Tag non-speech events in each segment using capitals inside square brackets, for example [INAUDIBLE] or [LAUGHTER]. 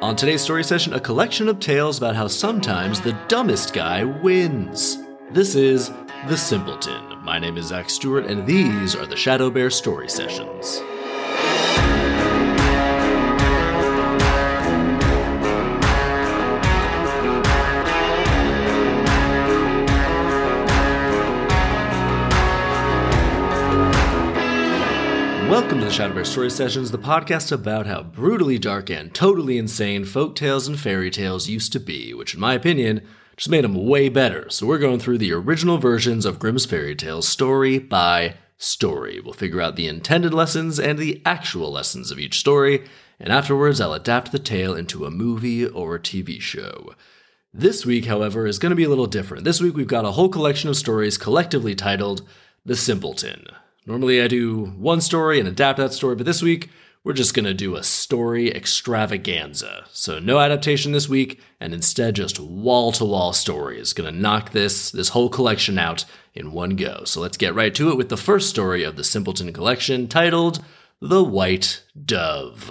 On today's story session, a collection of tales about how sometimes the dumbest guy wins. This is The Simpleton. My name is Zach Stewart, and these are the ShadowBear Story Sessions. Welcome to the ShadowBear Story Sessions, the podcast about how brutally dark and totally insane folk tales and fairy tales used to be, which, in my opinion, just made them way better. So we're going through the original versions of Grimm's fairy tales, story by story. We'll figure out the intended lessons and the actual lessons of each story, and afterwards I'll adapt the tale into a movie or a TV show. This week, however, is going to be a little different. This week we've got a whole collection of stories collectively titled The Simpleton. Normally, I do one story and adapt that story, but this week we're just going to do a story extravaganza. So no adaptation this week, and instead just wall to wall stories. Going to knock this this whole collection out in one go. So let's get right to it with the first story of the Simpleton collection, titled "The White Dove."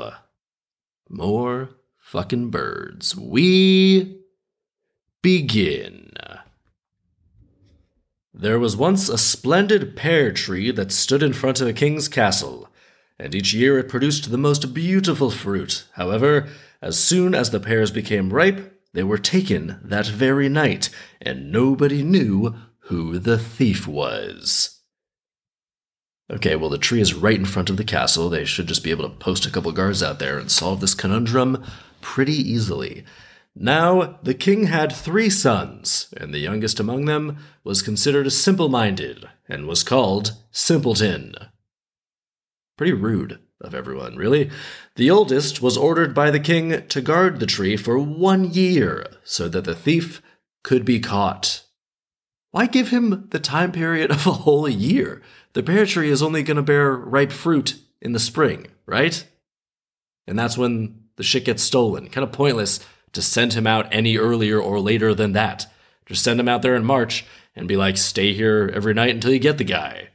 More fucking birds. We begin. There was once a splendid pear tree that stood in front of a king's castle, and each year it produced the most beautiful fruit. However, as soon as the pears became ripe, they were taken that very night, and nobody knew who the thief was. Okay, well, the tree is right in front of the castle. They should just be able to post a couple guards out there and solve this conundrum pretty easily. Now, the king had three sons, and the youngest among them was considered simple minded and was called Simpleton. Pretty rude of everyone, really. The oldest was ordered by the king to guard the tree for one year so that the thief could be caught. Why give him the time period of a whole year? The pear tree is only going to bear ripe fruit in the spring, right? And that's when the shit gets stolen. Kind of pointless to send him out any earlier or later than that. Just send him out there in March and be like, stay here every night until you get the guy.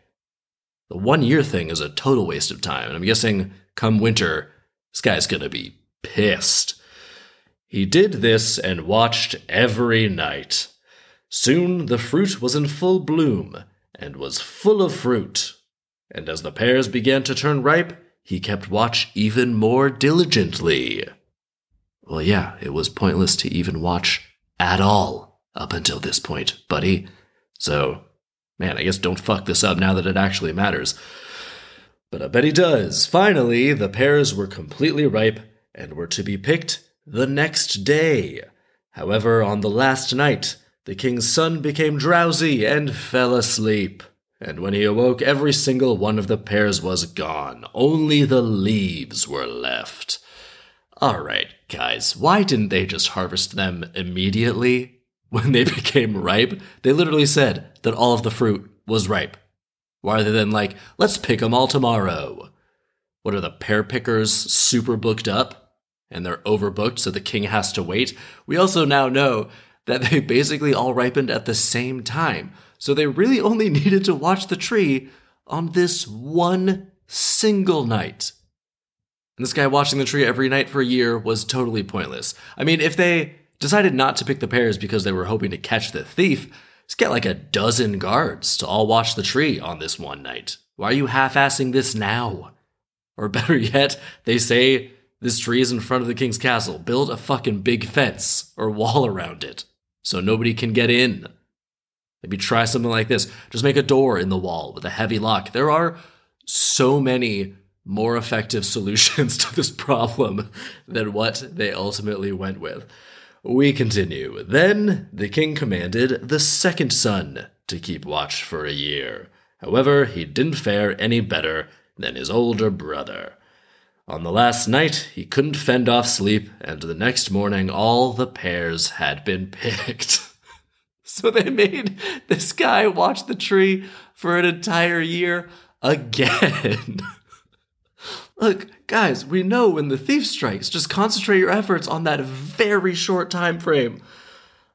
The one year thing is a total waste of time, and I'm guessing come winter, this guy's gonna be pissed. He did this and watched every night. Soon the fruit was in full bloom and was full of fruit. And as the pears began to turn ripe, he kept watch even more diligently. Well, yeah, it was pointless to even watch at all up until this point, buddy. So, man, I guess don't fuck this up now that it actually matters. But I bet he does. Finally, the pears were completely ripe and were to be picked the next day. However, on the last night, the king's son became drowsy and fell asleep. And when he awoke, every single one of the pears was gone. Only the leaves were left. All right, guys, why didn't they just harvest them immediately [LAUGHS] when they became ripe? They literally said that all of the fruit was ripe. Rather than like, let's pick them all tomorrow. What are the pear pickers super booked up? And they're overbooked, so the king has to wait. We also now know that they [LAUGHS] basically all ripened at the same time. So they really only [LAUGHS] needed to watch the tree on this one single night. This guy watching the tree every night for a year was totally pointless. I mean, if they decided not to pick the pears because they were hoping to catch the thief, just get like a dozen guards to all watch the tree on this one night. Why are you half assing this now? Or better [LAUGHS] yet, they say this tree is in front of the king's castle. Build a fucking big fence or wall around it so nobody can get in. Maybe try something like this. Just make a door in the wall with a heavy lock. There are so many more effective solutions [LAUGHS] to this problem than what they ultimately went with. We continue. Then the king commanded the second son to keep watch for a year. However, he didn't fare any better than his older brother. On the last night, he couldn't fend off sleep, and the next morning, all the pears had been [LAUGHS] picked. [LAUGHS] so they made this guy watch the tree for an entire year again. Look, guys, we know when the thief strikes. Just concentrate your efforts on that very short time frame.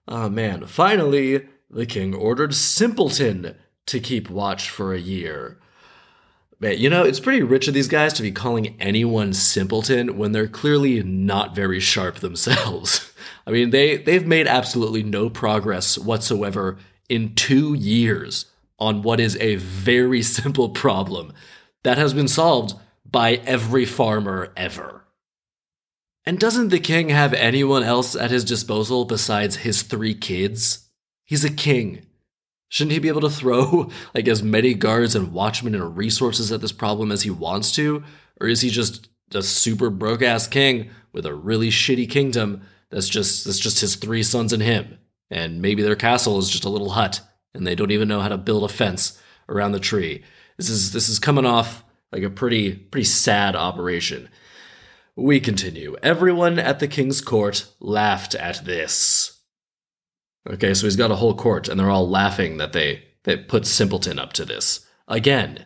Oh man, finally, the king ordered Simpleton to keep watch for a year. Man, you know, it's pretty rich of these guys to be calling anyone simpleton when they're clearly not very sharp [LAUGHS] themselves. I mean, they, they've made absolutely no progress whatsoever in two years on what is a very [LAUGHS] simple problem that has been solved by every farmer ever. And doesn't the king have anyone else at his disposal besides his three kids? He's a king. Shouldn't he be able to throw [LAUGHS] like as many guards and watchmen and resources at this problem as he wants to? Or is he just a super broke ass king with a really shitty kingdom that's just that's just his three sons and him? And maybe their castle is just a little hut and they don't even know how to build a fence around the tree. This is this is coming off like a pretty pretty sad operation. We continue. Everyone at the king's court laughed at this. Okay, so he's got a whole court, and they're all laughing that they they put Simpleton up to this. Again,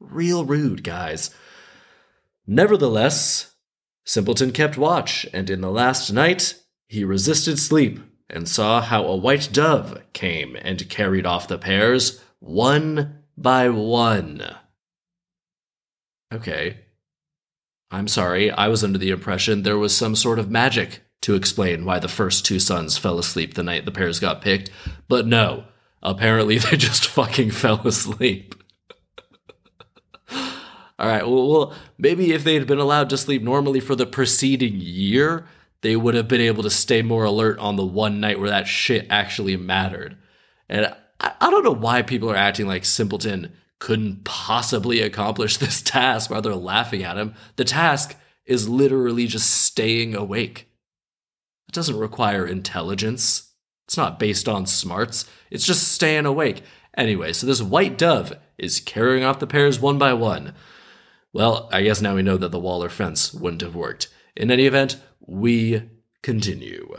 real rude, guys. Nevertheless, Simpleton kept watch, and in the last night he resisted sleep and saw how a white dove came and carried off the pears one by one. Okay. I'm sorry, I was under the impression there was some sort of magic to explain why the first two sons fell asleep the night the pears got picked, but no, apparently [LAUGHS] they just fucking fell asleep. [LAUGHS] All right, well, well, maybe if they'd been allowed to sleep normally for the preceding year, they would have been able to stay more alert on the one night where that shit actually mattered. And I, I don't know why people are acting like Simpleton couldn't possibly accomplish [LAUGHS] this task while they're laughing at him. The task is literally just staying awake. It doesn't require intelligence. It's not based on smarts. It's just staying awake. Anyway, so this white dove is carrying off the pears one by one. Well, I guess now we know that the wall or fence wouldn't have worked. In any event, we continue.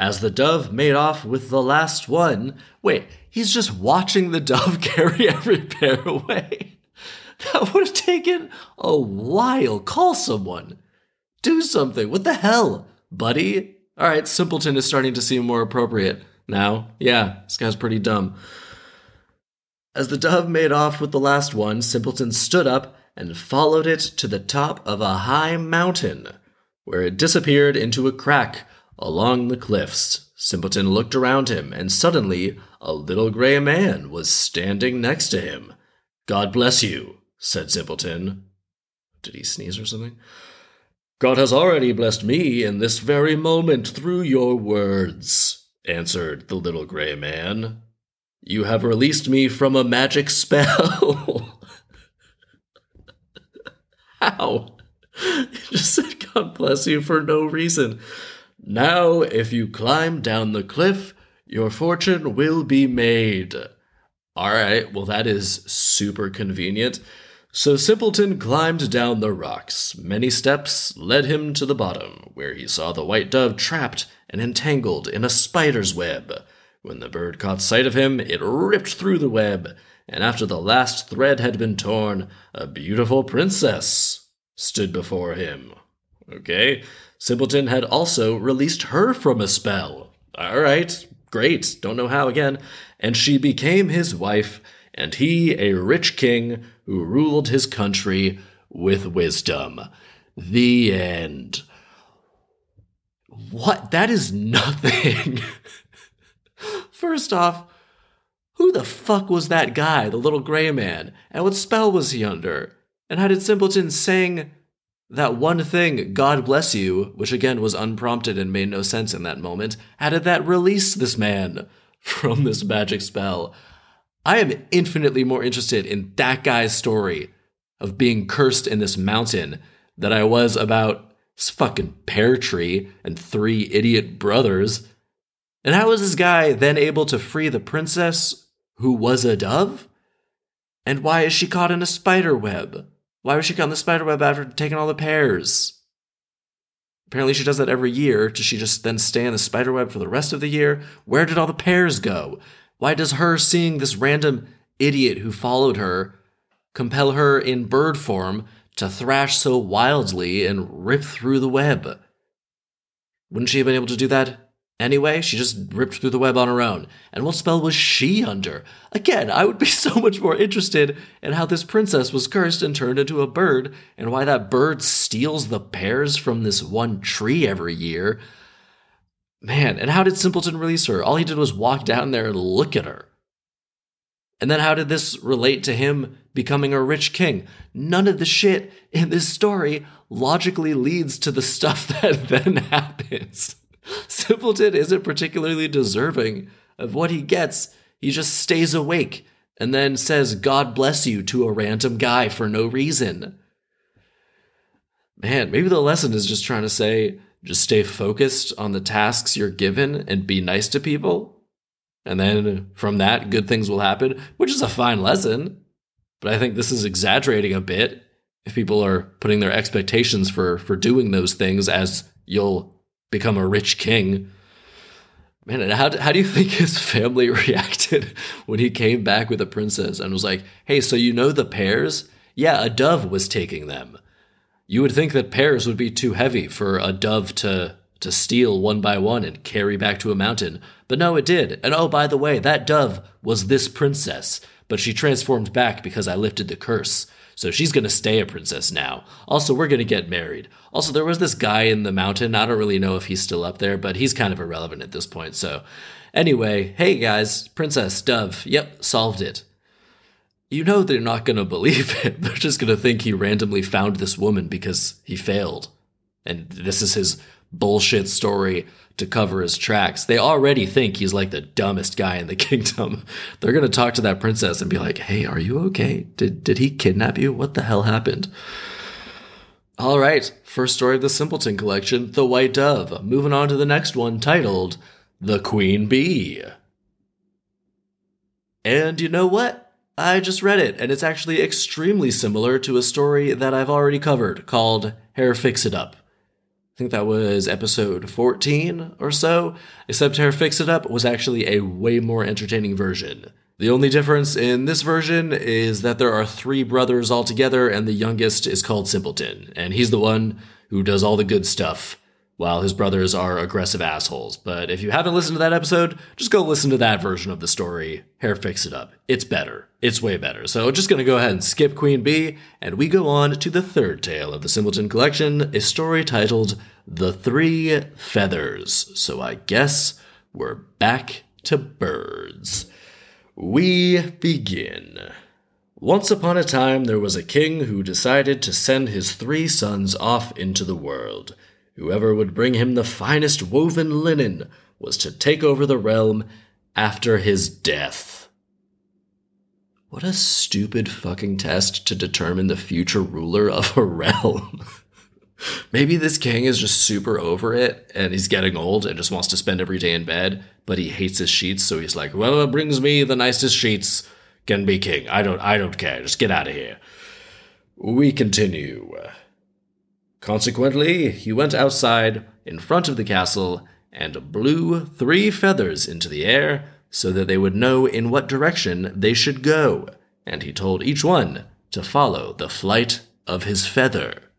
As the dove made off with the last one, wait, he's just watching the dove [LAUGHS] carry every pear away. That would have taken a while. Call someone. Do something. What the hell, buddy? All right, simpleton is starting to seem more appropriate now. Yeah, this guy's pretty dumb. As the dove made off with the last one, Simpleton stood up and followed it to the top of a high mountain, where it disappeared into a crack along the cliffs. Simpleton looked around him, and suddenly a little gray man was standing next to him. God bless you, said Simpleton. Did he sneeze or something? God has already blessed me in this very moment through your words, answered the little gray man. You have released me from a magic spell. [LAUGHS] How? [LAUGHS] You just said God bless you for no reason. Now, if you climb down the cliff, your fortune will be made. All right, well, that is super convenient. So Simpleton climbed down the rocks. Many steps led him to the bottom, where he saw the white dove trapped and entangled in a spider's web. When the bird caught sight of him, it ripped through the web, and after the last thread had been torn, a beautiful princess stood before him. Okay, Simpleton had also released her from a spell. All right, great, don't know how again. And she became his wife, and he a rich king who ruled his country with wisdom. The end. What? That is nothing. [LAUGHS] First off, who the fuck was that guy, the little gray man? And what spell was he under? And how did Simpleton sing that one thing, God bless you, which again was unprompted and made no sense in that moment, how did that release this man [LAUGHS] from this magic spell? I am infinitely more interested in that guy's story of being cursed in this mountain than I was about this fucking pear tree and three idiot brothers. And how was this guy then able to free the princess who was a dove? And why is she caught in a spider web? Why was she caught in the spider web after taking all the pears? Apparently, she does that every year. Does she just then stay in the spider web for the rest of the year? Where did all the pears go? Why does her seeing this random idiot who followed her compel her in bird form to thrash so wildly and rip through the web? Wouldn't she have been able to do that Anyway, she just ripped through the web on her own. And what spell was she under? Again, I would be [LAUGHS] so much more interested in how this princess was cursed and turned into a bird, and why that bird steals the pears from this one tree every year. Man, and how did Simpleton release her? All he did was walk down there and look at her. And then how did this relate to him becoming a rich king? None of the shit in this story logically leads to the [LAUGHS] stuff that then happens. [LAUGHS] Simpleton isn't particularly deserving of what he gets. He just stays awake and then says, God bless you to a random guy for no reason. Man, maybe the lesson is just trying to say, just stay focused on the tasks you're given and be nice to people. And then from that, good things will happen, which is a fine lesson. But I think this is exaggerating a bit if people are putting their expectations for, for doing those things as you'll become a rich king. Man, and how, how do you think his family [LAUGHS] reacted when he came back with a princess and was like, hey, so you know the pears? Yeah, a dove was taking them. You would think that pears would be too heavy for a dove to, to steal one by one and carry back to a mountain. But no, it did. And oh, by the way, that dove was this princess, but she transformed back because I lifted the curse. So she's going to stay a princess now. Also, we're going to get married. Also, there was this guy in the mountain. I don't really know if he's still up there, but he's kind of irrelevant at this point. So, anyway, hey guys, Princess Dove. Yep, solved it. You know they're not going to believe it. [LAUGHS] They're just going to think he randomly found this woman because he failed. And this is his bullshit story to cover his tracks. They already think he's like the dumbest guy in the [LAUGHS] kingdom. They're going to talk to that princess and be like, "Hey, are you okay? Did did he kidnap you? What the hell happened?" All right, first story of the Simpleton collection, The White Dove. Moving on to the next one titled The Queen Bee. And you know what? I just read it, and it's actually extremely similar to a story that I've already covered called Hair Fix It Up think that was episode 14 or so, except Hair Fix It Up was actually a way more entertaining version. The only difference in this version is that there are three brothers altogether, and the youngest is called Simpleton, and he's the one who does all the good stuff while his brothers are aggressive assholes. But if you haven't listened to that episode, just go listen to that version of the story. Hair Fix It Up. It's better. It's way better. So just gonna go ahead and skip Queen Bee, and we go on to the third tale of the Simpleton Collection, a story titled The Three Feathers. So I guess we're back to birds. We begin. Once upon a time, there was a king who decided to send his three sons off into the world. Whoever would bring him the finest woven linen was to take over the realm after his death. What a stupid fucking test to determine the future ruler of a realm. [LAUGHS] Maybe this king is just super over it and he's getting old and just wants to spend every day in bed, but he hates his sheets, so he's like, "Whoever brings me the nicest sheets can be king. I don't I don't care. Just get out of here." We continue. Consequently, he went outside in front of the castle and blew three feathers into the air so that they would know in what direction they should go, and he told each one to follow the flight of his feather.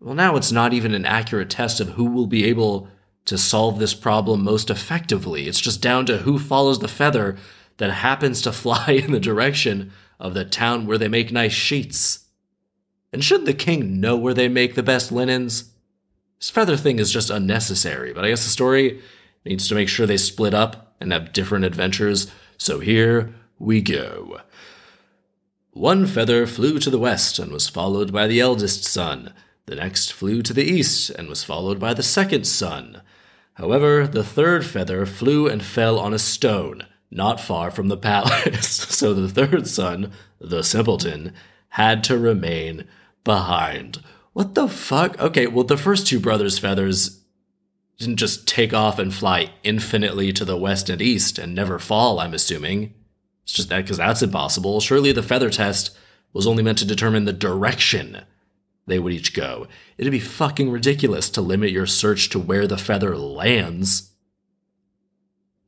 Well, now it's not even an accurate test of who will be able to solve this problem most effectively. It's just down to who follows the feather that happens to [LAUGHS] fly in the direction of the town where they make nice sheets. And should the king know where they make the best linens? This feather thing is just unnecessary, but I guess the story needs to make sure they split up and have different adventures, so here we go. One feather flew to the west and was followed by the eldest son. The next flew to the east and was followed by the second son. However, the third feather flew and fell on a stone, not far from the palace, [LAUGHS] so the third son, the simpleton, had to remain behind. What the fuck? Okay, well, the first two brothers' feathers didn't just take off and fly infinitely to the west and east and never fall, I'm assuming. It's just that because that's impossible. Surely the feather test was only meant to determine the direction they would each go. It'd be fucking ridiculous to limit your search to where the feather lands.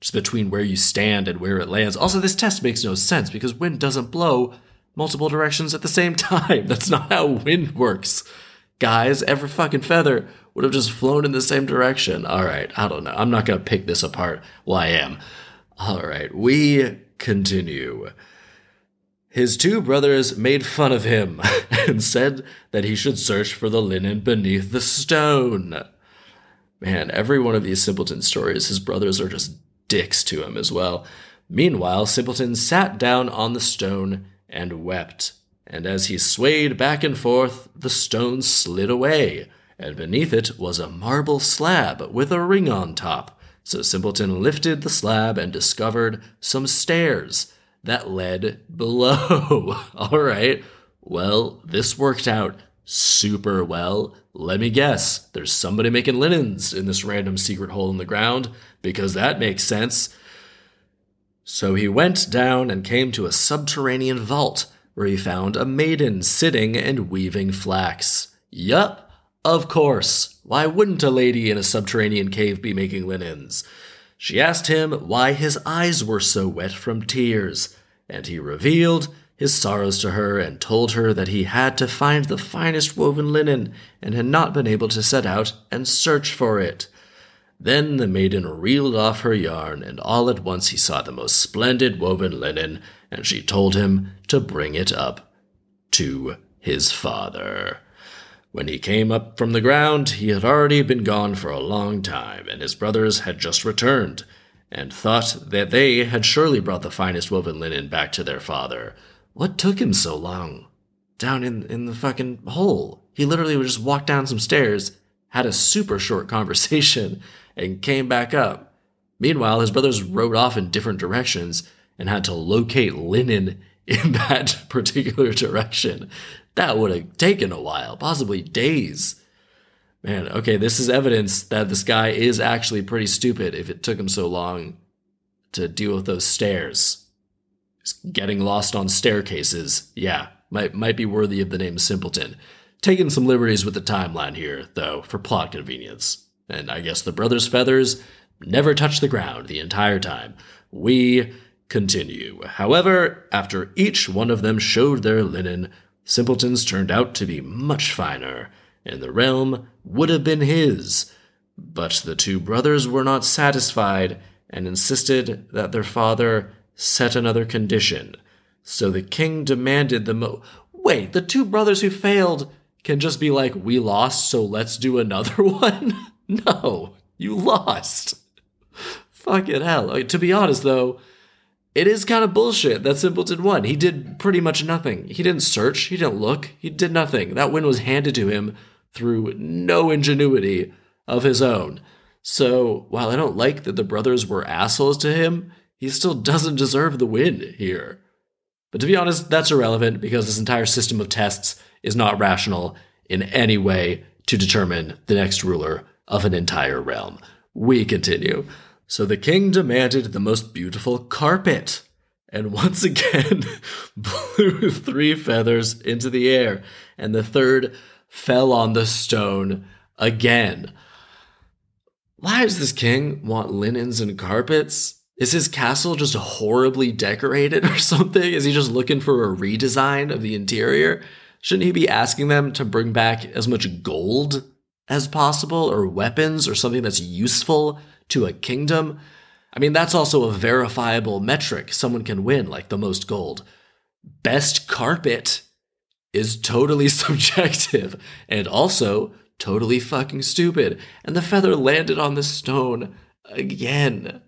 Just between where you stand and where it lands. Also, this test makes no sense because wind doesn't blow multiple directions at the same [LAUGHS] time. That's not how wind works. guys, every fucking feather would have just flown in the same direction. All right, I don't know. I'm not going to pick this apart. Well, I am. All right, we continue. His two brothers made fun of him [LAUGHS] and said that he should search for the linen beneath the stone. Man, every one of these simpleton stories, his brothers are just dicks to him as well. Meanwhile, Simpleton sat down on the stone and wept. And as he swayed back and forth, the stone slid away, and beneath it was a marble slab with a ring on top. So Simpleton lifted the slab and discovered some stairs that led below. [LAUGHS] All right. Well, this worked out super well. Let me guess, there's somebody making linens in this random secret hole in the ground, because that makes sense. So he went down and came to a subterranean vault where he found a maiden sitting and weaving flax. Yup, of course. Why wouldn't a lady in a subterranean cave be making linens? She asked him why his eyes were so wet from tears, and he revealed his sorrows to her and told her that he had to find the finest woven linen and had not been able to set out and search for it. Then the maiden reeled off her yarn, and all at once he saw the most splendid woven linen, and she told him to bring it up to his father. When he came up from the ground, he had already been gone for a long time, and his brothers had just returned, and thought that they had surely brought the finest woven linen back to their father. What took him so long? Down in, in the fucking hole. He literally would just walk down some stairs, had a super short [LAUGHS] conversation, and came back up. Meanwhile, his brothers rode off in different directions and had to locate linen in [LAUGHS] that particular direction that would have taken a while, possibly days. Man, okay, this is evidence that this guy is actually pretty stupid if it took him so long to deal with those stairs. Getting lost on staircases, yeah, might might be worthy of the name simpleton. Taking some liberties with the timeline here, though, for plot convenience. And I guess the brothers' feathers never touched the ground the entire time. We continue. However, after each one of them showed their linen, Simpletons turned out to be much finer, and the realm would have been his. But the two brothers were not satisfied and insisted that their father set another condition. So the king demanded the mo. Wait, the two brothers who failed can just be like, we lost, so let's do another [LAUGHS] one? [LAUGHS] no, you lost. Fucking hell. to be honest, though, it is kind of bullshit that Simpleton won. He did pretty much nothing. He didn't search, he didn't look, he did nothing. That win was handed to him through no ingenuity of his own. So, while I don't like that the brothers were assholes to him, he still doesn't deserve the win here. But to be honest, that's irrelevant because this entire system of tests is not rational in any way to determine the next ruler of an entire realm. We continue. So the king demanded the most beautiful carpet, and once [LAUGHS] again [LAUGHS] blew three feathers into the air, and the third fell on the stone again. Why does this king want linens and carpets? Is his castle just horribly decorated [LAUGHS] or something? Is he just looking for a redesign of the interior? Shouldn't he be asking them to bring back as much gold as possible or weapons or something that's useful to a kingdom. I mean, that's also a verifiable metric someone can win, like the most gold. Best carpet is totally [LAUGHS] subjective and also totally fucking stupid. And the feather landed on the stone again.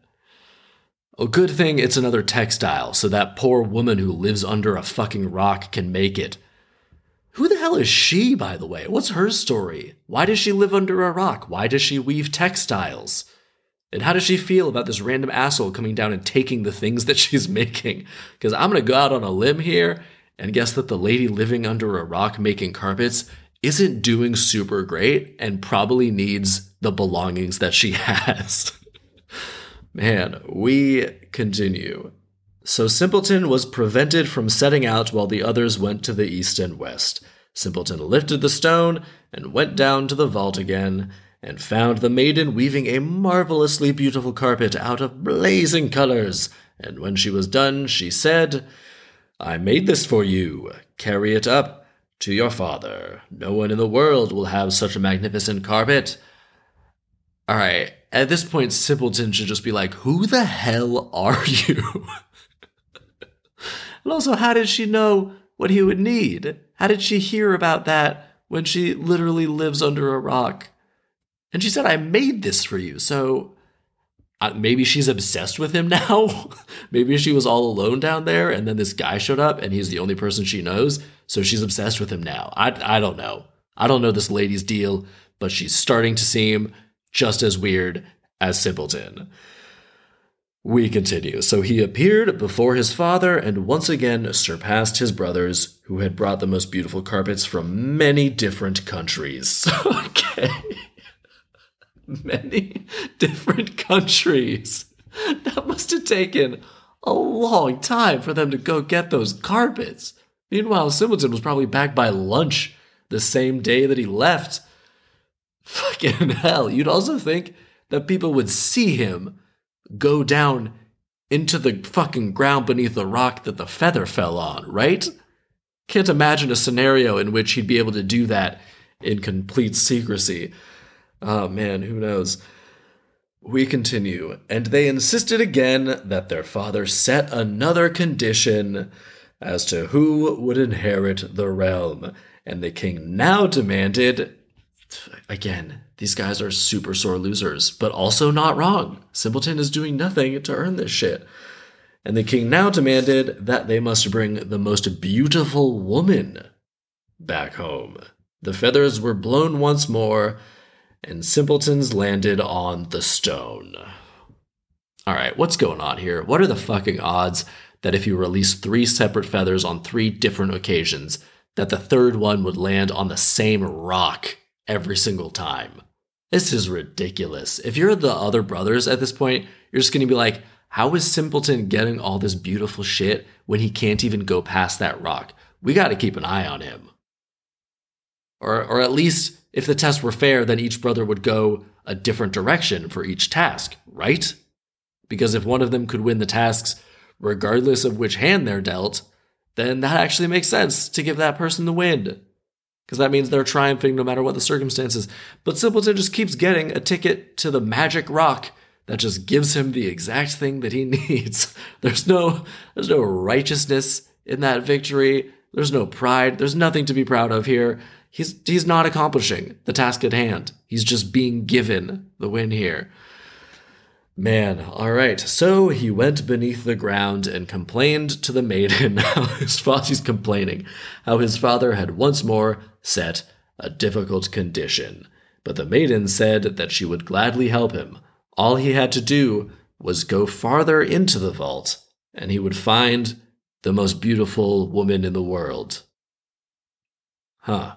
A good thing it's another textile, so that poor woman who lives under a fucking rock can make it. Who the hell is she, by the way? What's her story? Why does she live under a rock? Why does she weave textiles? And how does she feel about this random asshole coming down and taking the things that [LAUGHS] she's making? Because I'm going to go out on a limb here and guess that the lady living under a rock making carpets isn't doing super great and probably needs the belongings that she [LAUGHS] has. Man, we continue. So Simpleton was prevented from setting out while the others went to the east and west. Simpleton lifted the stone and went down to the vault again and found the maiden weaving a marvelously beautiful carpet out of blazing colors. And when she was done, she said, I made this for you. Carry it up to your father. No one in the world will have such a magnificent carpet. All right, at this point, Simpleton should just be like, Who the hell are [LAUGHS] you? And also, how did she know what he would need? How did she hear about that when she literally lives under a rock? And she said, I made this for you. So uh, maybe she's obsessed with him [LAUGHS] now. maybe she was all alone down there and then this guy showed up and he's the only person she knows. So she's obsessed with him now. I, I don't know. I don't know this lady's deal, but she's starting to seem just as weird as Simpleton. We continue. So he appeared before his father and once again surpassed his brothers, who had brought the most beautiful carpets from many different countries. [LAUGHS] okay. many different countries. That must have taken a long time for them to go get those carpets. Meanwhile, Simpleton was probably back by lunch the same day that he left. Fucking [LAUGHS] hell. You'd also think that people would see him go down into the fucking ground beneath the rock that the feather fell on, right? Can't imagine a scenario in which he'd be able to do that in complete secrecy. Oh man, who knows? We continue, and they insisted again that their father set another condition as to who would inherit the realm, and the king now demanded again, these guys are super sore losers, but also not wrong. Simpleton is doing nothing to earn this shit. And the king now demanded that they must bring the most beautiful woman back home. The feathers were blown once more, and simpletons landed on the stone. All right, what's going on here? What are the fucking odds that if you release three separate feathers on three different occasions, that the third one would land on the same rock every single time? This is ridiculous. If you're the other brothers at this point, you're just gonna be like, how is Simpleton getting all this beautiful shit when he can't even go past that rock? We gotta keep an eye on him. Or, or at least if the test were fair, then each brother would go a different direction for each task, right? Because if one of them could win the tasks regardless of which hand they're dealt, then that actually makes sense to give that person the win. Because that means they're triumphing no matter what the circumstances. But Simpleton just keeps getting a ticket to the magic rock that just gives him the exact thing that he [LAUGHS] needs. There's no there's no righteousness in that victory. There's no pride. There's nothing to be proud of here. He's he's not accomplishing the task at hand. He's just being given the win here. Man, all right. So he went beneath the ground and complained to the maiden [LAUGHS] how his father, he's complaining how his father had once more set a difficult condition. But the maiden said that she would gladly help him. All he had to do was go farther into the vault, and he would find the most beautiful woman in the world. Huh.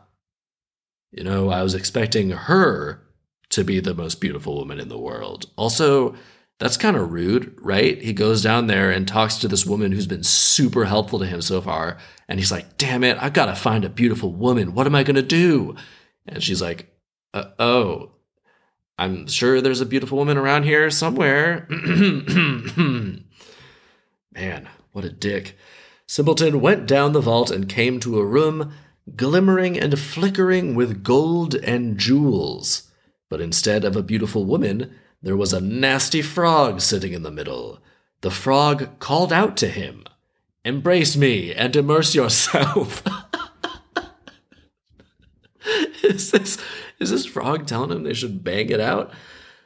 You know, I was expecting her to be the most beautiful woman in the world. Also, that's kind of rude, right? He goes down there and talks to this woman who's been super helpful to him so far. And he's like, damn it, I gotta find a beautiful woman. What am I gonna do? And she's like, uh, oh, I'm sure there's a beautiful woman around here somewhere. [CLEARS THROAT] Man, what a dick. Simpleton went down the vault and came to a room glimmering and flickering with gold and jewels. But instead of a beautiful woman, there was a nasty frog sitting in the middle. The frog called out to him, Embrace me and immerse yourself. [LAUGHS] is this is this frog telling him they should bang it out?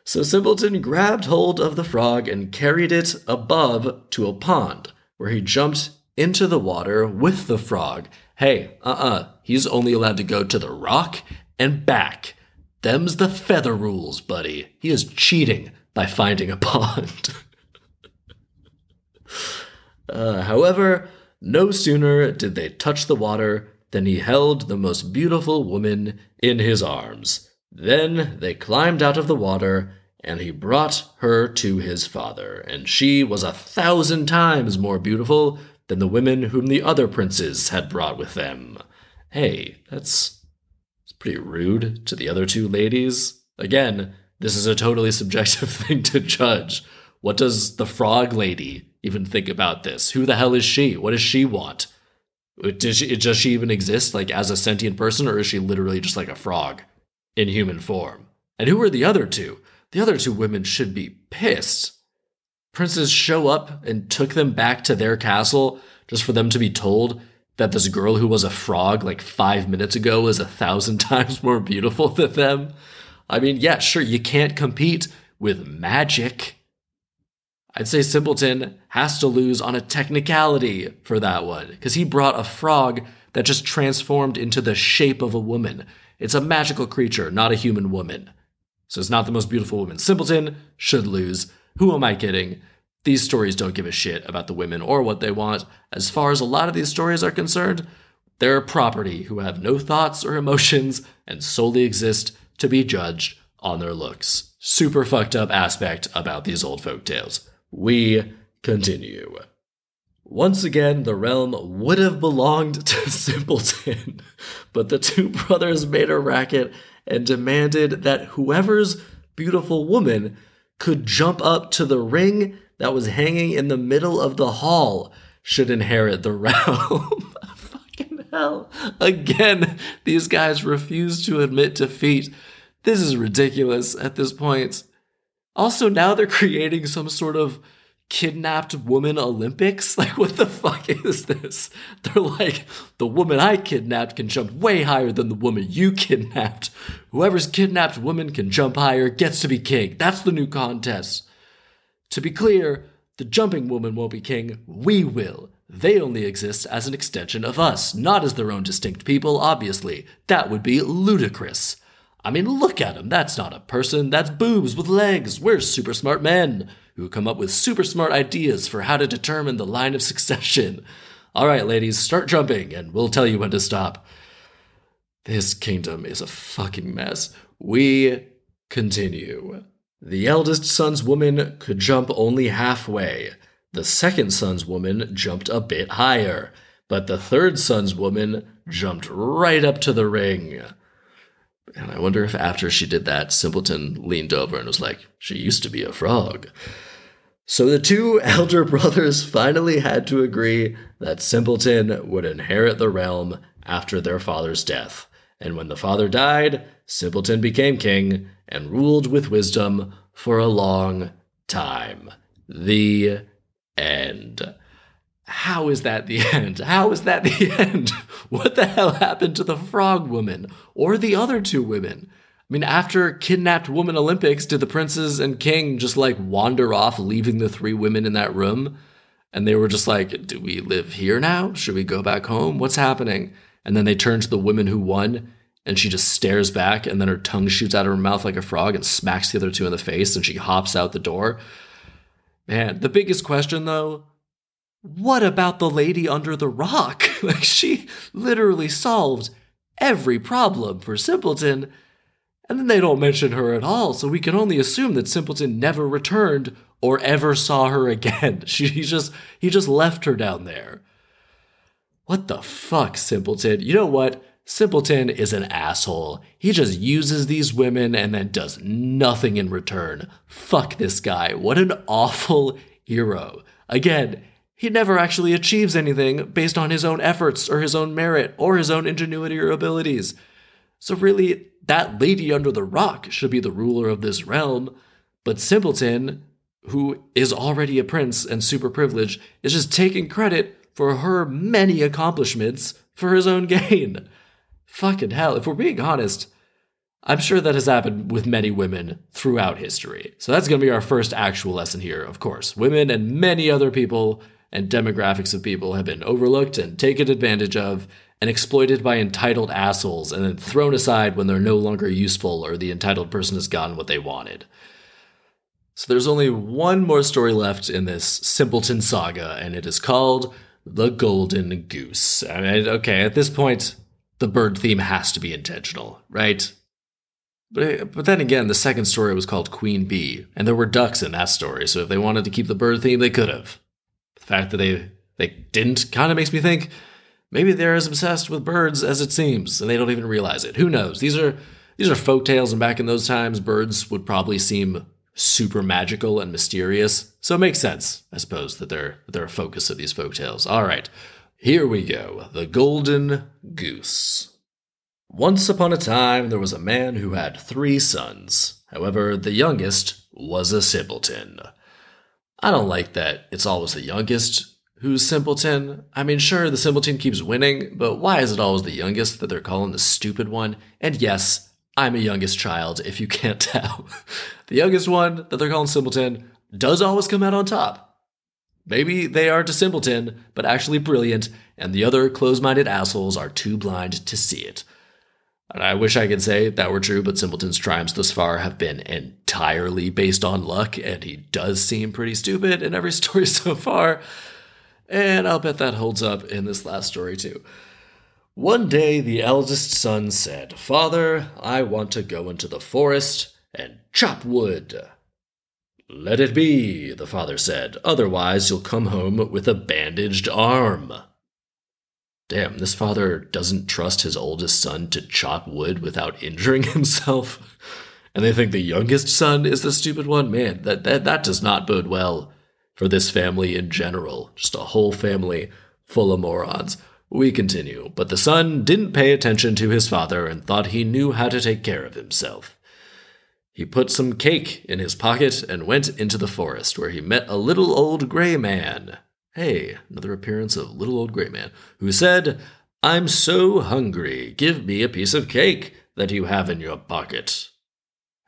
So Simpleton grabbed hold of the frog and carried it above to a pond, where he jumped into the water with the frog. Hey, uh uh-uh, uh, he's only allowed to go to the rock and back. Them's the feather rules, buddy. He is cheating by finding a pond. [LAUGHS] uh, however, no sooner did they touch the water than he held the most beautiful woman in his arms. Then they climbed out of the water, and he brought her to his father, and she was a thousand times more beautiful than the women whom the other princes had brought with them. Hey, that's pretty rude to the other two ladies. Again, this is a totally subjective [LAUGHS] thing to judge. What does the frog lady even think about this? Who the hell is she? What does she want? Does she, does she even exist like as a sentient person, or is she literally just like a frog in human form? And who are the other two? The other two women should be pissed. Princes show up and took them back to their castle just for them to be told that this girl who was a frog like five minutes ago is a thousand [LAUGHS] times more beautiful than them. I mean, yeah, sure, you can't compete with magic. I'd say Simpleton has to lose on a technicality for that one, because he brought a frog that just transformed into the shape of a woman. It's a magical creature, not a human woman. So it's not the most beautiful woman. Simpleton should lose. Who am I kidding? These stories don't give a shit about the women or what they want. As far as a lot of these stories are concerned, they're property who have no thoughts or emotions and solely exist to be judged on their looks. Super fucked up aspect about these old folk tales. We continue. Once again, the realm would have belonged to [LAUGHS] Simpleton, but the two brothers made a racket and demanded that whoever's beautiful woman could jump up to the ring that was hanging in the middle of the hall should inherit the [LAUGHS] realm. Fucking hell. Again, these guys refuse to admit defeat. This is ridiculous at this point. Also, now they're creating some sort of kidnapped woman Olympics. [LAUGHS] Like, what the fuck is this? They're like, the woman I kidnapped can jump way higher than the woman you kidnapped. Whoever's kidnapped woman can jump higher, gets to be king. That's the new contest. To be clear, the jumping woman won't be king, we will. They only exist as an extension of us, not as their own distinct people, obviously. That would be ludicrous. I mean, look at him. That's not a person. That's boobs with legs. We're super smart men who come up with super smart ideas for how to determine the line of succession. All right, ladies, start jumping and we'll tell you when to stop. This kingdom is a fucking mess. We continue. The eldest son's woman could jump only halfway. The second son's woman jumped a bit higher, but the third son's woman jumped right up to the ring. And I wonder if after she did that, Simpleton leaned over and was like, She used to be a frog. So the two [LAUGHS] elder brothers finally had to agree that Simpleton would inherit the realm after their father's death. And when the father died, Simpleton became king and ruled with wisdom for a long time. The end. How is that the [LAUGHS] end? How is that the [LAUGHS] end? What the hell happened to the frog woman or the other two women? I mean, after kidnapped woman Olympics, did the princes and king just like wander off, leaving the three women in that room? And they were just like, Do we live here now? Should we go back home? What's happening? And then they turn to the women who won, and she just stares back, and then her tongue shoots out of her mouth like a frog and smacks the other two in the face, and she hops out the door. Man, the biggest question though what about the lady under the rock? [LAUGHS] like, she literally solved every problem for Simpleton, and then they don't mention her at all, so we can only assume that Simpleton never returned or ever saw her [LAUGHS] again. She he just he just left her down there. What the fuck, Simpleton? You know what? Simpleton is an asshole. He just uses these women and then does nothing in return. Fuck this guy. What an awful hero. Again, he never actually achieves anything based on his own efforts or his own merit or his own ingenuity or abilities. So, really, that lady under the rock should be the ruler of this realm, but Simpleton, who is already a prince and super privileged, is just taking credit for her many accomplishments for his own gain. Fucking hell, if we're being honest, I'm sure that has happened with many women throughout history. So that's going to be our first actual lesson here, of course. Women and many other people and demographics of people have been overlooked and taken advantage of and exploited by entitled assholes and then thrown aside when they're no longer useful or the entitled person has gotten what they wanted. So there's only one more story left in this simpleton saga, and it is called The Golden Goose. I mean, okay, at this point, the bird theme has to be intentional, right? But, but then again, the second story was called Queen Bee, and there were ducks in that story, so if they wanted to keep the bird theme, they could have. The fact that they they didn't kind of makes me think maybe they're as obsessed with birds as it seems, and they don't even realize it. Who knows? These are these are folk tales, and back in those times, birds would probably seem super magical and mysterious. So it makes sense, I suppose, that they're they're a focus of these folk tales. All right, Here we go The Golden Goose. Once upon a time, there was a man who had three sons. However, the youngest was a simpleton. I don't like that it's always the youngest who's simpleton. I mean, sure, the simpleton keeps winning, but why is it always the youngest that they're calling the stupid one? And yes, I'm a youngest child, if you can't [LAUGHS] tell. the youngest one that they're calling simpleton does always come out on top. Maybe they aren't a simpleton, but actually brilliant, and the other close minded assholes are too blind to see it. And I wish I could say that were true, but Simpleton's triumphs thus far have been entirely based on luck, and he does seem pretty stupid in every [LAUGHS] story so far. And I'll bet that holds up in this last story too. One day the eldest son said, Father, I want to go into the forest and chop wood. Let it be, the father said, otherwise you'll come home with a bandaged arm. Damn, this father doesn't trust his oldest son to chop wood without injuring [LAUGHS] himself. And they think the youngest son is the stupid one? Man, that, that, that does not bode well for this family in general. Just a whole family full of morons. We continue, but the son didn't pay attention to his father and thought he knew how to take care of himself. He put some cake in his pocket and went into the forest, where he met a little old gray man. Hey, another appearance of little old gray man, who said, I'm so hungry, give me a piece of cake that you have in your pocket.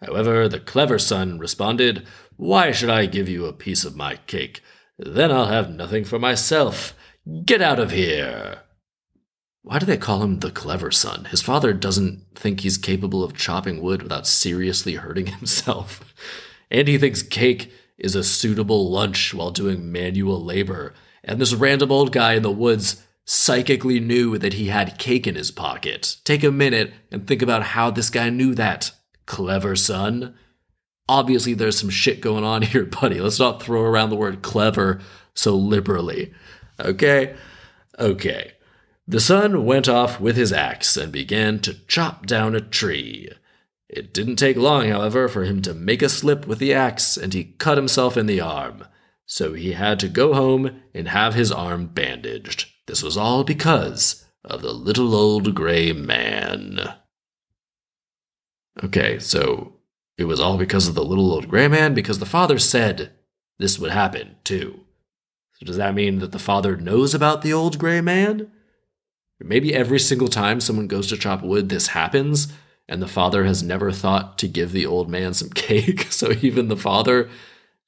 However, the clever son responded, Why should I give you a piece of my cake? Then I'll have nothing for myself. Get out of here. Why do they call him the clever son? His father doesn't think he's capable of chopping wood without seriously hurting [LAUGHS] himself. And he thinks cake is a suitable lunch while doing manual labor. And this random old guy in the woods psychically knew that he had cake in his pocket. Take a minute and think about how this guy knew that. Clever son. Obviously, there's some shit going on [LAUGHS] here, buddy. Let's not throw around the word clever so liberally. Okay? Okay. The son went off with his axe and began to chop down a tree. It didn't take long, however, for him to make a slip with the axe, and he cut himself in the arm. So he had to go home and have his arm bandaged. This was all because of the little old gray man. Okay, so it was all because of the little old gray man, because the father said this would happen, too. So does that mean that the father knows about the old gray man? Maybe every single time someone goes to chop wood, this happens, and the father has never thought to give the old man some [LAUGHS] cake. So even the father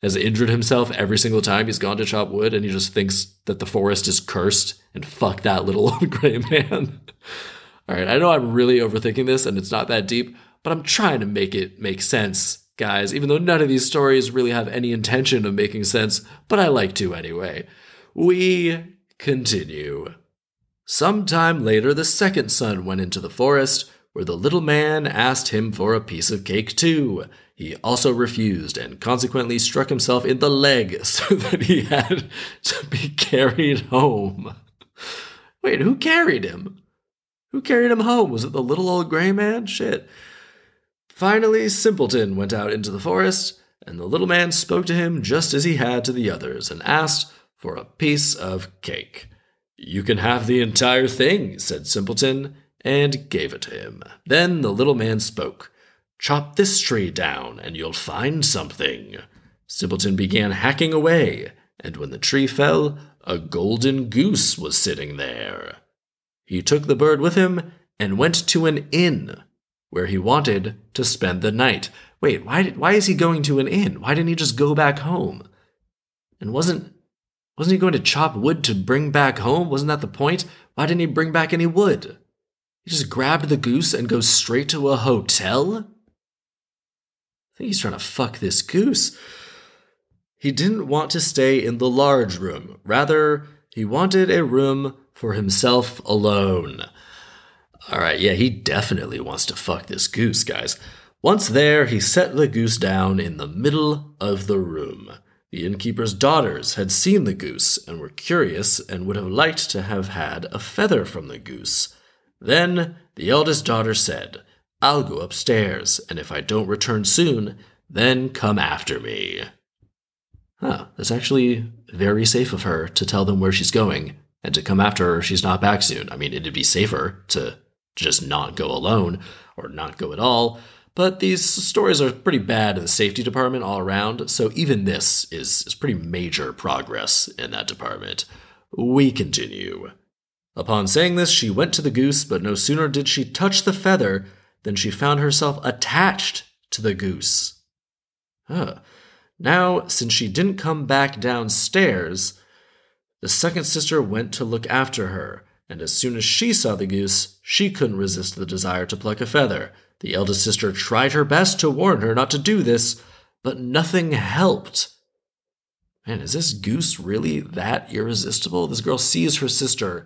has injured himself every single time he's gone to chop wood, and he just thinks that the forest is cursed and fuck that little [LAUGHS] old gray man. [LAUGHS] All right, I know I'm really overthinking this and it's not that deep, but I'm trying to make it make sense, guys, even though none of these stories really have any intention of making sense, but I like to anyway. We continue. Some time later, the second son went into the forest, where the little man asked him for a piece of cake too. He also refused and consequently struck himself in the leg [LAUGHS] so that he had to be carried home. Wait, who carried him? Who carried him home? Was it the little old gray man? Shit. Finally, Simpleton went out into the forest, and the little man spoke to him just as he had to the others and asked for a piece of cake. You can have the entire thing, said Simpleton, and gave it to him. Then the little man spoke. Chop this tree down, and you'll find something. Simpleton began hacking away, and when the tree fell, a golden goose was sitting there. He took the bird with him and went to an inn, where he wanted to spend the night. Wait, why, did, why is he going to an inn? Why didn't he just go back home? And wasn't wasn't he going to chop wood to bring back home? Wasn't that the point? Why didn't he bring back any wood? He just grabbed the goose and goes straight to a hotel? I think he's trying to fuck this goose. He didn't want to stay in the large room. Rather, he wanted a room for himself alone. All right, yeah, he definitely wants to fuck this goose, guys. Once there, he set the goose down in the middle of the room. The innkeeper's daughters had seen the goose and were curious and would have liked to have had a feather from the goose. Then the eldest daughter said, I'll go upstairs, and if I don't return soon, then come after me. Huh, that's actually very safe of her to tell them where she's going and to come after her if she's not back soon. I mean, it'd be safer to just not go alone or not go at all. But these stories are pretty bad in the safety department all around, so even this is, is pretty major progress in that department. We continue. Upon saying this, she went to the goose, but no sooner did she touch the feather than she found herself attached to the goose. Huh. Now, since she didn't come back downstairs, the second sister went to look after her, and as soon as she saw the goose, she couldn't resist the desire to pluck a feather. The eldest sister tried her best to warn her not to do this, but nothing helped. Man, is this goose really that irresistible? This girl sees her sister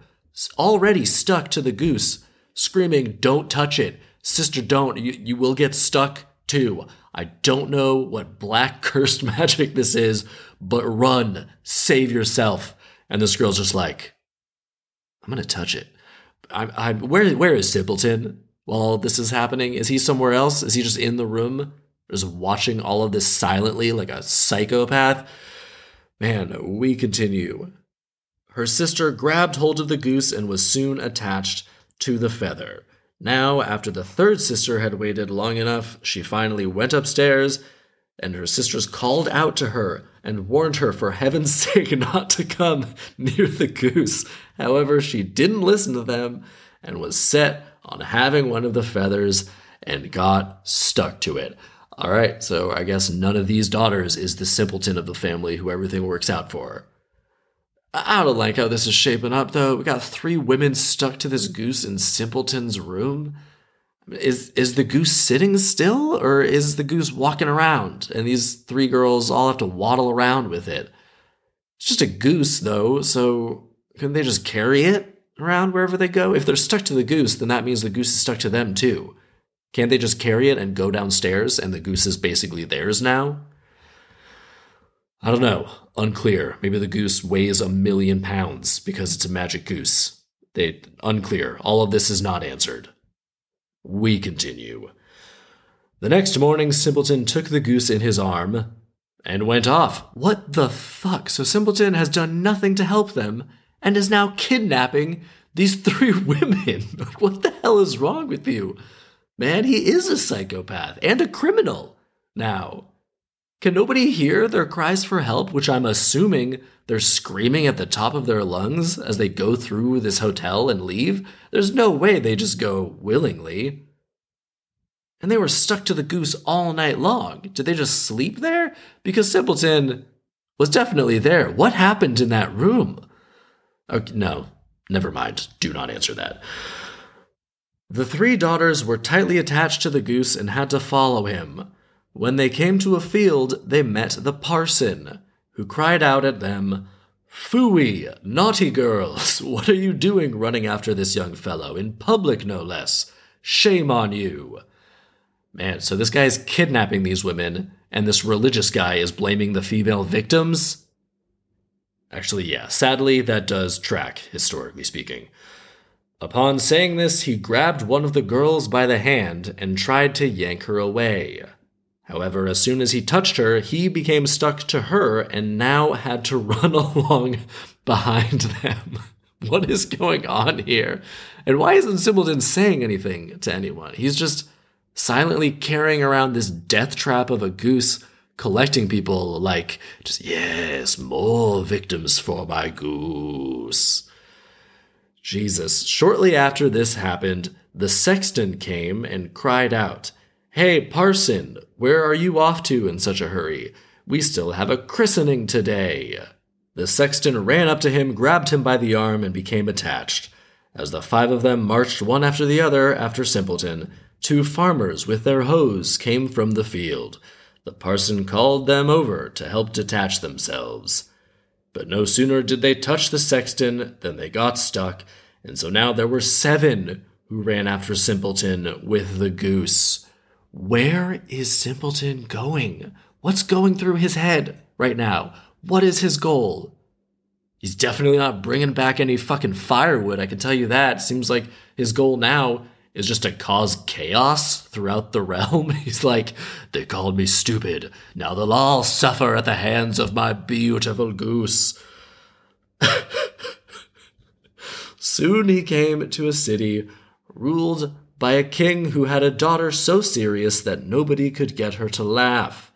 already stuck to the goose, screaming, Don't touch it. Sister, don't. You, you will get stuck too. I don't know what black [LAUGHS] cursed magic this is, but run. Save yourself. And this girl's just like, I'm going to touch it. I'm, I'm, where, where is Simpleton while this is happening? Is he somewhere else? Is he just in the room, just watching all of this silently like a psychopath? Man, we continue. Her sister grabbed hold of the goose and was soon attached to the feather. Now, after the third sister had waited long enough, she finally went upstairs, and her sisters called out to her and warned her for heaven's [LAUGHS] sake not to come near the goose. However, she didn't listen to them and was set on having one of the feathers and got stuck to it. All right, so I guess none of these daughters is the simpleton of the family who everything works out for. I don't like how this is shaping up, though. We got three women stuck to this goose in Simpleton's room. Is is the goose sitting still, or is the goose walking around? And these three girls all have to waddle around with it. It's just a goose, though, so couldn't they just carry it around wherever they go? If they're stuck to the goose, then that means the goose is stuck to them too. Can't they just carry it and go downstairs, and the goose is basically theirs now? I don't know. Unclear. Maybe the goose weighs a million pounds because it's a magic goose. They unclear. All of this is not answered. We continue. The next morning, Simpleton took the goose in his arm and went off. What the fuck? So Simpleton has done nothing to help them and is now kidnapping these three [LAUGHS] women. what the hell is wrong with you? Man, he is a psychopath and a criminal now. Can nobody hear their cries for help, which I'm assuming they're screaming at the top of their lungs as they go through this hotel and leave? There's no way they just go willingly. And they were stuck to the goose all night long. Did they just sleep there? Because Simpleton was definitely there. What happened in that room? Okay, no, never mind. Do not answer that. The three daughters were tightly attached to the goose and had to follow him. When they came to a field, they met the parson, who cried out at them, Phooey, naughty girls, [LAUGHS] what are you doing running after this young fellow, in public no less? Shame on you. Man, so this guy is kidnapping these women, and this religious guy is blaming the female victims? Actually, yeah, sadly, that does track, historically speaking. Upon saying this, he grabbed one of the girls by the hand and tried to yank her away. However, as soon as he touched her, he became stuck to her and now had to [LAUGHS] run along behind them. [LAUGHS] what is going on here? And why isn't Simpleton saying anything to anyone? He's just silently carrying around this death trap of a goose, collecting people like, just, yes, more victims for my goose. Jesus. Shortly after this happened, the sexton came and cried out, Hey, parson, where are you off to in such a hurry? We still have a christening today. The sexton ran up to him, grabbed him by the arm, and became attached. As the five of them marched one after the other after Simpleton, two farmers with their hoes came from the field. The parson called them over to help detach themselves. But no sooner did they touch the sexton than they got stuck, and so now there were seven who ran after Simpleton with the goose. Where is Simpleton going? What's going through his head right now? What is his goal? He's definitely not bringing back any fucking firewood, I can tell you that. Seems like his goal now is just to cause chaos throughout the realm. [LAUGHS] He's like, they called me stupid. Now they'll all suffer at the hands of my beautiful goose. [LAUGHS] Soon he came to a city ruled by a king who had a daughter so serious that nobody could get her to laugh.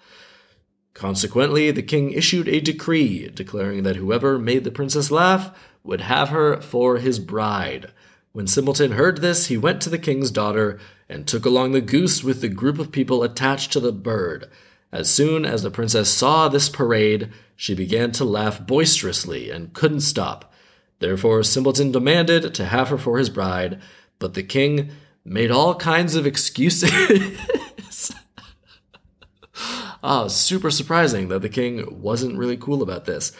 Consequently, the king issued a decree declaring that whoever made the princess laugh would have her for his bride. When Simpleton heard this, he went to the king's daughter and took along the goose with the group of people attached to the bird. As soon as the princess saw this parade, she began to laugh boisterously and couldn't stop. Therefore, Simpleton demanded to have her for his bride, but the king made all kinds of excuses. [LAUGHS] Ah, super surprising that the king wasn't really cool about this,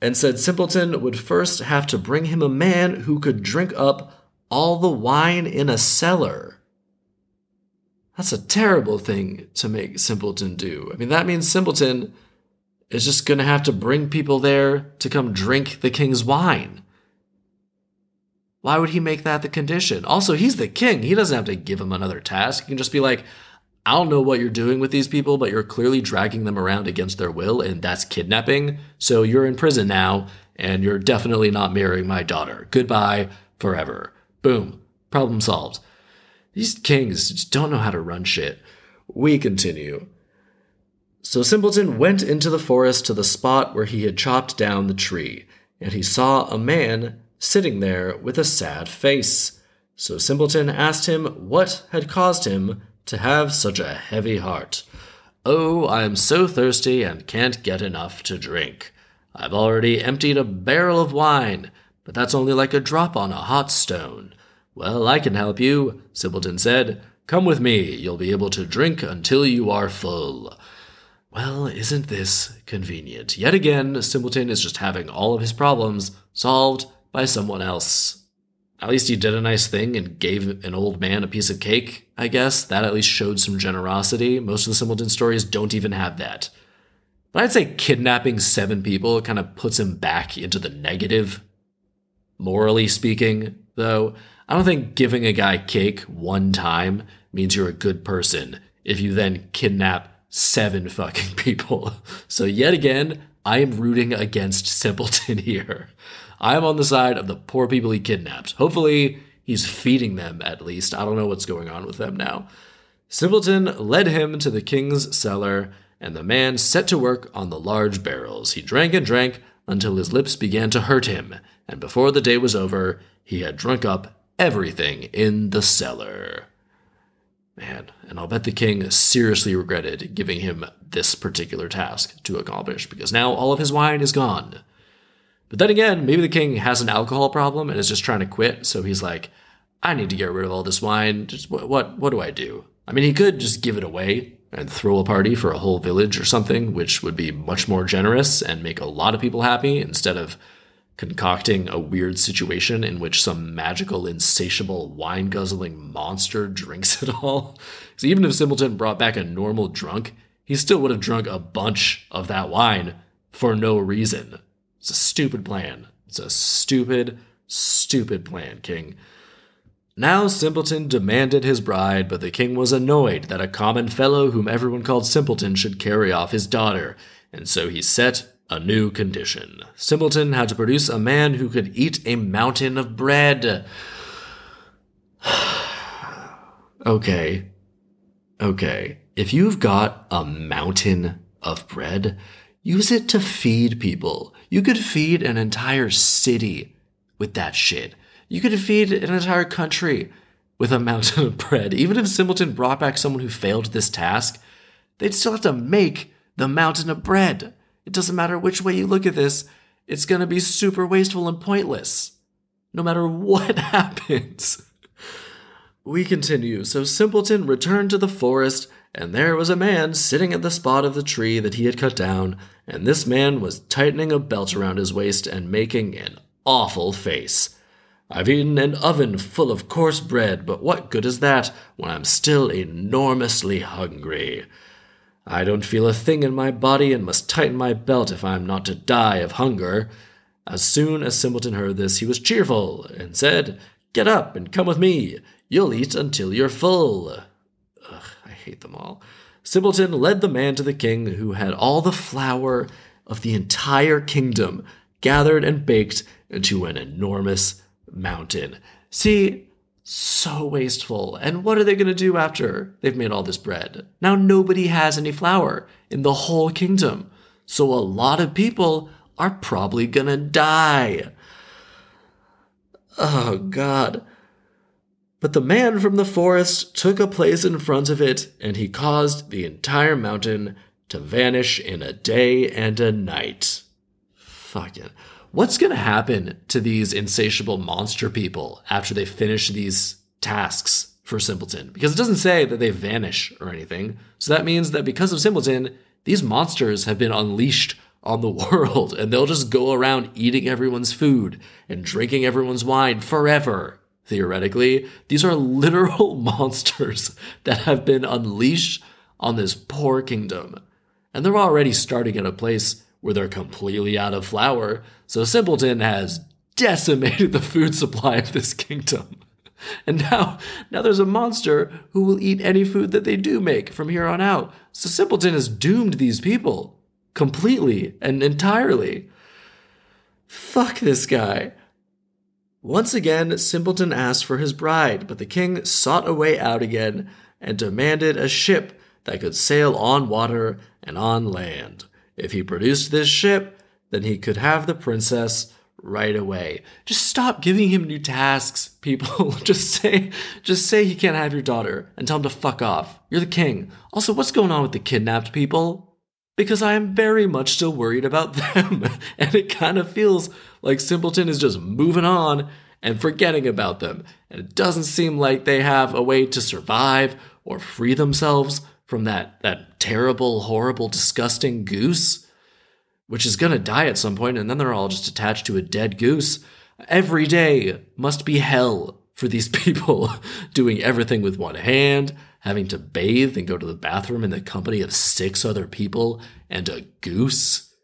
and said Simpleton would first have to bring him a man who could drink up all the wine in a cellar. That's a terrible thing to make Simpleton do. I mean, that means Simpleton is just going to have to bring people there to come drink the king's wine. Why would he make that the condition? Also, he's the king. He doesn't have to give him another task. He can just be like, I don't know what you're doing with these people, but you're clearly dragging them around against their will, and that's kidnapping. So you're in prison now, and you're definitely not marrying my daughter. Goodbye forever. Boom. Problem solved. These kings just don't know how to run shit. We continue. So Simpleton went into the forest to the spot where he had chopped down the tree, and he saw a man sitting there with a sad face. So Simpleton asked him what had caused him to have such a heavy heart. Oh, I am so thirsty and can't get enough to drink. I've already emptied a barrel of wine, but that's only like a drop on a hot stone. Well, I can help you, Simpleton said. Come with me, you'll be able to drink until you are full. Well, isn't this convenient? Yet again, Simpleton is just having all of his problems solved by someone else. At least he did a nice thing and gave an old man a piece of cake, I guess. That at least showed some generosity. Most of the Simpleton stories don't even have that. But I'd say kidnapping seven people kind of puts him back into the negative. Morally speaking, though, I don't think giving a guy cake one time means you're a good person if you then kidnap seven fucking people. [LAUGHS] So, yet again, I am rooting against Simpleton [LAUGHS] here. I'm on the side of the poor people he kidnapped. Hopefully, he's feeding them at least. I don't know what's going on with them now. Simpleton led him to the king's cellar, and the man set to work on the large barrels. He drank and drank until his lips began to hurt him, and before the day was over, he had drunk up everything in the cellar. Man, and I'll bet the king seriously regretted giving him this particular task to accomplish because now all of his wine is gone. But then again, maybe the king has an alcohol problem and is just trying to quit. So he's like, I need to get rid of all this wine. Just what, what, what do I do? I mean, he could just give it away and throw a party for a whole village or something, which would be much more generous and make a lot of people happy instead of concocting a weird situation in which some magical, insatiable, wine guzzling monster [LAUGHS] drinks it all. So even if Simpleton brought back a normal drunk, he still would have drunk a bunch of that wine for no reason. It's a stupid plan. It's a stupid, stupid plan, King. Now Simpleton demanded his bride, but the king was annoyed that a common fellow whom everyone called Simpleton should carry off his daughter, and so he set a new condition. Simpleton had to produce a man who could eat a mountain of bread. [SIGHS] okay. Okay. If you've got a mountain of bread, use it to feed people. You could feed an entire city with that shit. You could feed an entire country with a mountain of bread. Even if Simpleton brought back someone who failed this task, they'd still have to make the mountain of bread. It doesn't matter which way you look at this, it's going to be super wasteful and pointless, no matter what [LAUGHS] happens. We continue. So Simpleton returned to the forest, and there was a man sitting at the spot of the tree that he had cut down, and this man was tightening a belt around his waist and making an awful face. I've eaten an oven full of coarse bread, but what good is that when I'm still enormously hungry? I don't feel a thing in my body and must tighten my belt if I am not to die of hunger. As soon as Simpleton heard this, he was cheerful and said, Get up and come with me. You'll eat until you're full. Ugh, I hate them all. Simpleton led the man to the king, who had all the flour of the entire kingdom gathered and baked into an enormous mountain. See, so wasteful. And what are they going to do after they've made all this bread? Now nobody has any flour in the whole kingdom. So a lot of people are probably going to die. Oh, God. But the man from the forest took a place in front of it, and he caused the entire mountain to vanish in a day and a night. Fucking. What's going to happen to these insatiable monster people after they finish these tasks for Simpleton? Because it doesn't say that they vanish or anything. So that means that because of Simpleton, these monsters have been unleashed on the [LAUGHS] world and they'll just go around eating everyone's food and drinking everyone's wine forever. Theoretically, these are [LAUGHS] literal [LAUGHS] monsters that have been unleashed on this poor kingdom. And they're already starting at a place where they're completely out of flour, so Simpleton has decimated the food supply of this kingdom. [LAUGHS] And now, now there's a monster who will eat any food that they do make from here on out. So Simpleton has doomed these people completely and entirely. Fuck this guy. Once again, Simpleton asked for his bride, but the king sought a way out again and demanded a ship that could sail on water and on land. If he produced this ship, then he could have the princess right away. Just stop giving him new tasks, [LAUGHS] people. just say just say he can't have your daughter and tell him to fuck off. You're the king. Also, what's going on with the kidnapped people? Because I am very much still worried about [LAUGHS] them. and it kind of feels like Simpleton is just moving on and forgetting about them. And it doesn't seem like they have a way to survive or free themselves from that that terrible, horrible, disgusting goose which is to die at some point, and then they're all just attached to a dead goose. Every day must be hell for these [LAUGHS] people, doing everything with one hand, having to bathe and go to the bathroom in the company of six other people and a goose.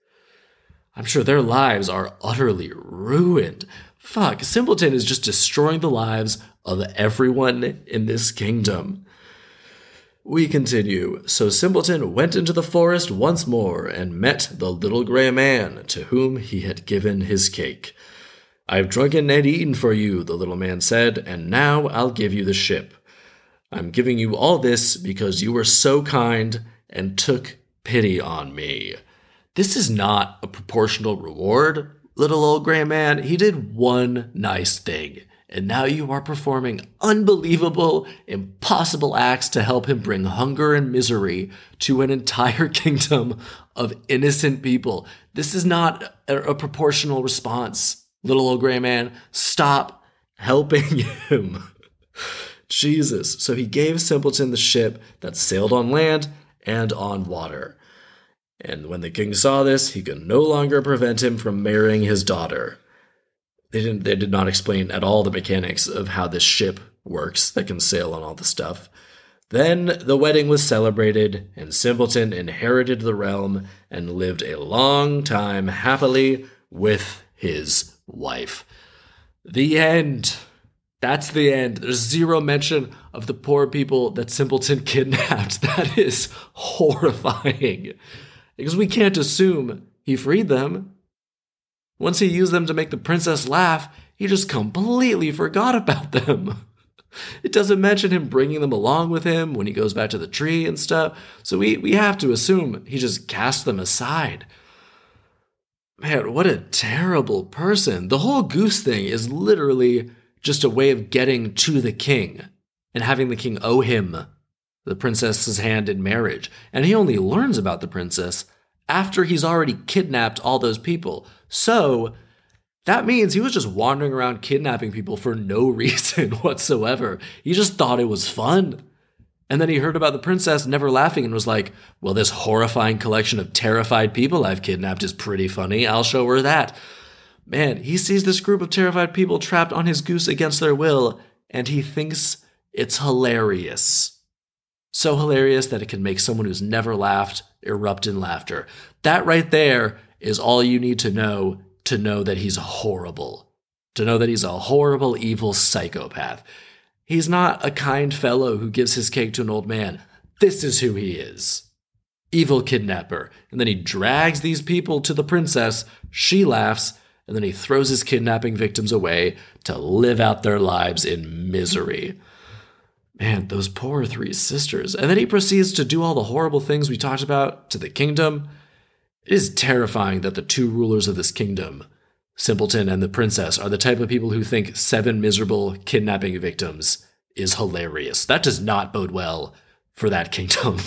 I'm sure their lives are utterly ruined. Fuck, Simpleton is just destroying the lives of everyone in this kingdom. We continue. So Simpleton went into the forest once more and met the little gray man to whom he had given his cake. I've drunken and eaten for you, the little man said, and now I'll give you the ship. I'm giving you all this because you were so kind and took pity on me. This is not a proportional reward, little old gray man. He did one nice thing and now you are performing unbelievable, impossible acts to help him bring hunger and misery to an entire [LAUGHS] kingdom of innocent people. This is not a, proportional response. Little old gray man, stop helping [LAUGHS] him. Jesus. So he gave Simpleton the ship that sailed on land and on water. And when the king saw this, he could no longer prevent him from marrying his daughter they didn't they did not explain at all the mechanics of how this ship works that can sail on all the stuff. Then the wedding was celebrated, and Simpleton inherited the realm and lived a long time happily with his wife. The end. That's the end. There's zero mention of the poor people that Simpleton [LAUGHS] kidnapped. That is horrifying. Because we can't assume he freed them. Once he used them to make the princess laugh, he just completely forgot about them. [LAUGHS] It doesn't mention him bringing them along with him when he goes back to the tree and stuff, so we, we have to assume he just cast them aside. Man, what a terrible person. The whole goose thing is literally just a way of getting to the king and having the king owe him the princess's hand in marriage. And he only learns about the princess after he's already kidnapped all those people. So that means he was just wandering around kidnapping people for no [LAUGHS] reason whatsoever. He just thought it was fun. And then he heard about the princess never laughing and was like, Well, this horrifying collection of terrified people I've kidnapped is pretty funny. I'll show her that. Man, he sees this group of terrified people trapped on his goose against their will, and he thinks it's hilarious. So hilarious that it can make someone who's never laughed erupt in laughter. That right there is all you need to know to know that he's horrible, to know that he's a horrible, evil psychopath. He's not a kind fellow who gives his cake to an old man. This is who he is evil kidnapper. And then he drags these people to the princess. She laughs, and then he throws his kidnapping victims away to live out their lives in misery. Man, those poor three sisters. And then he proceeds to do all the horrible things we talked about to the kingdom. It is terrifying that the two rulers of this kingdom, Simpleton and the princess, are the type of people who think seven miserable kidnapping victims is hilarious. That does not bode well for that kingdom.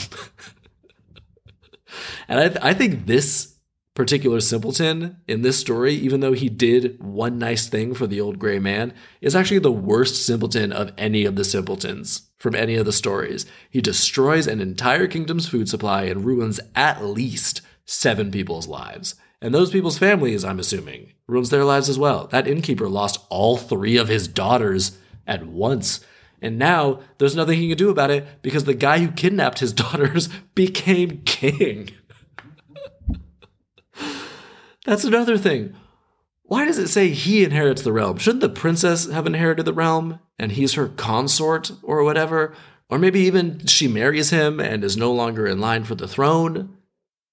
[LAUGHS] and I, th- I think this particular simpleton in this story, even though he did one nice thing for the old gray man, is actually the worst simpleton of any of the simpletons from any of the stories. He destroys an entire kingdom's food supply and ruins at least seven people's lives. And those people's families, I'm assuming, ruins their lives as well. That innkeeper lost all three of his daughters at once. And now there's nothing he can do about it because the guy who kidnapped his [LAUGHS] daughters became king. [LAUGHS] That's another thing. Why does it say he inherits the realm? Shouldn't the princess have inherited the realm and he's her consort or whatever? Or maybe even she marries him and is no longer in line for the throne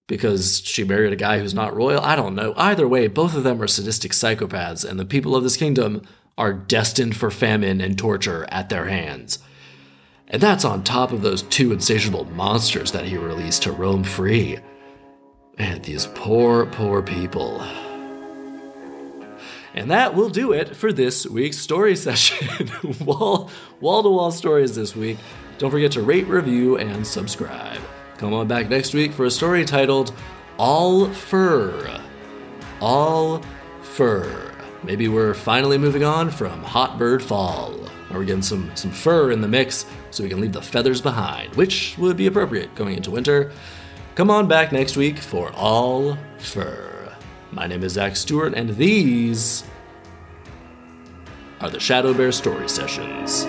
because she married a guy who's not royal? I don't know. Either way, both of them are sadistic psychopaths, and the people of this kingdom are destined for famine and torture at their hands. And that's on top of those two insatiable monsters that he released to roam free. Man, these poor, poor people. And that will do it for this week's story [LAUGHS] session. wall wall to wall stories this week. Don't forget to rate, review, and subscribe. Come on back next week for a story titled All Fur. All Fur. Maybe we're finally moving on from Hot Bird Fall. Or we're getting some, some fur in the mix so we can leave the feathers behind, which would be appropriate going into winter. Come on back next week for All Fur. My name is Zach Stewart, and these are the ShadowBear Story Sessions.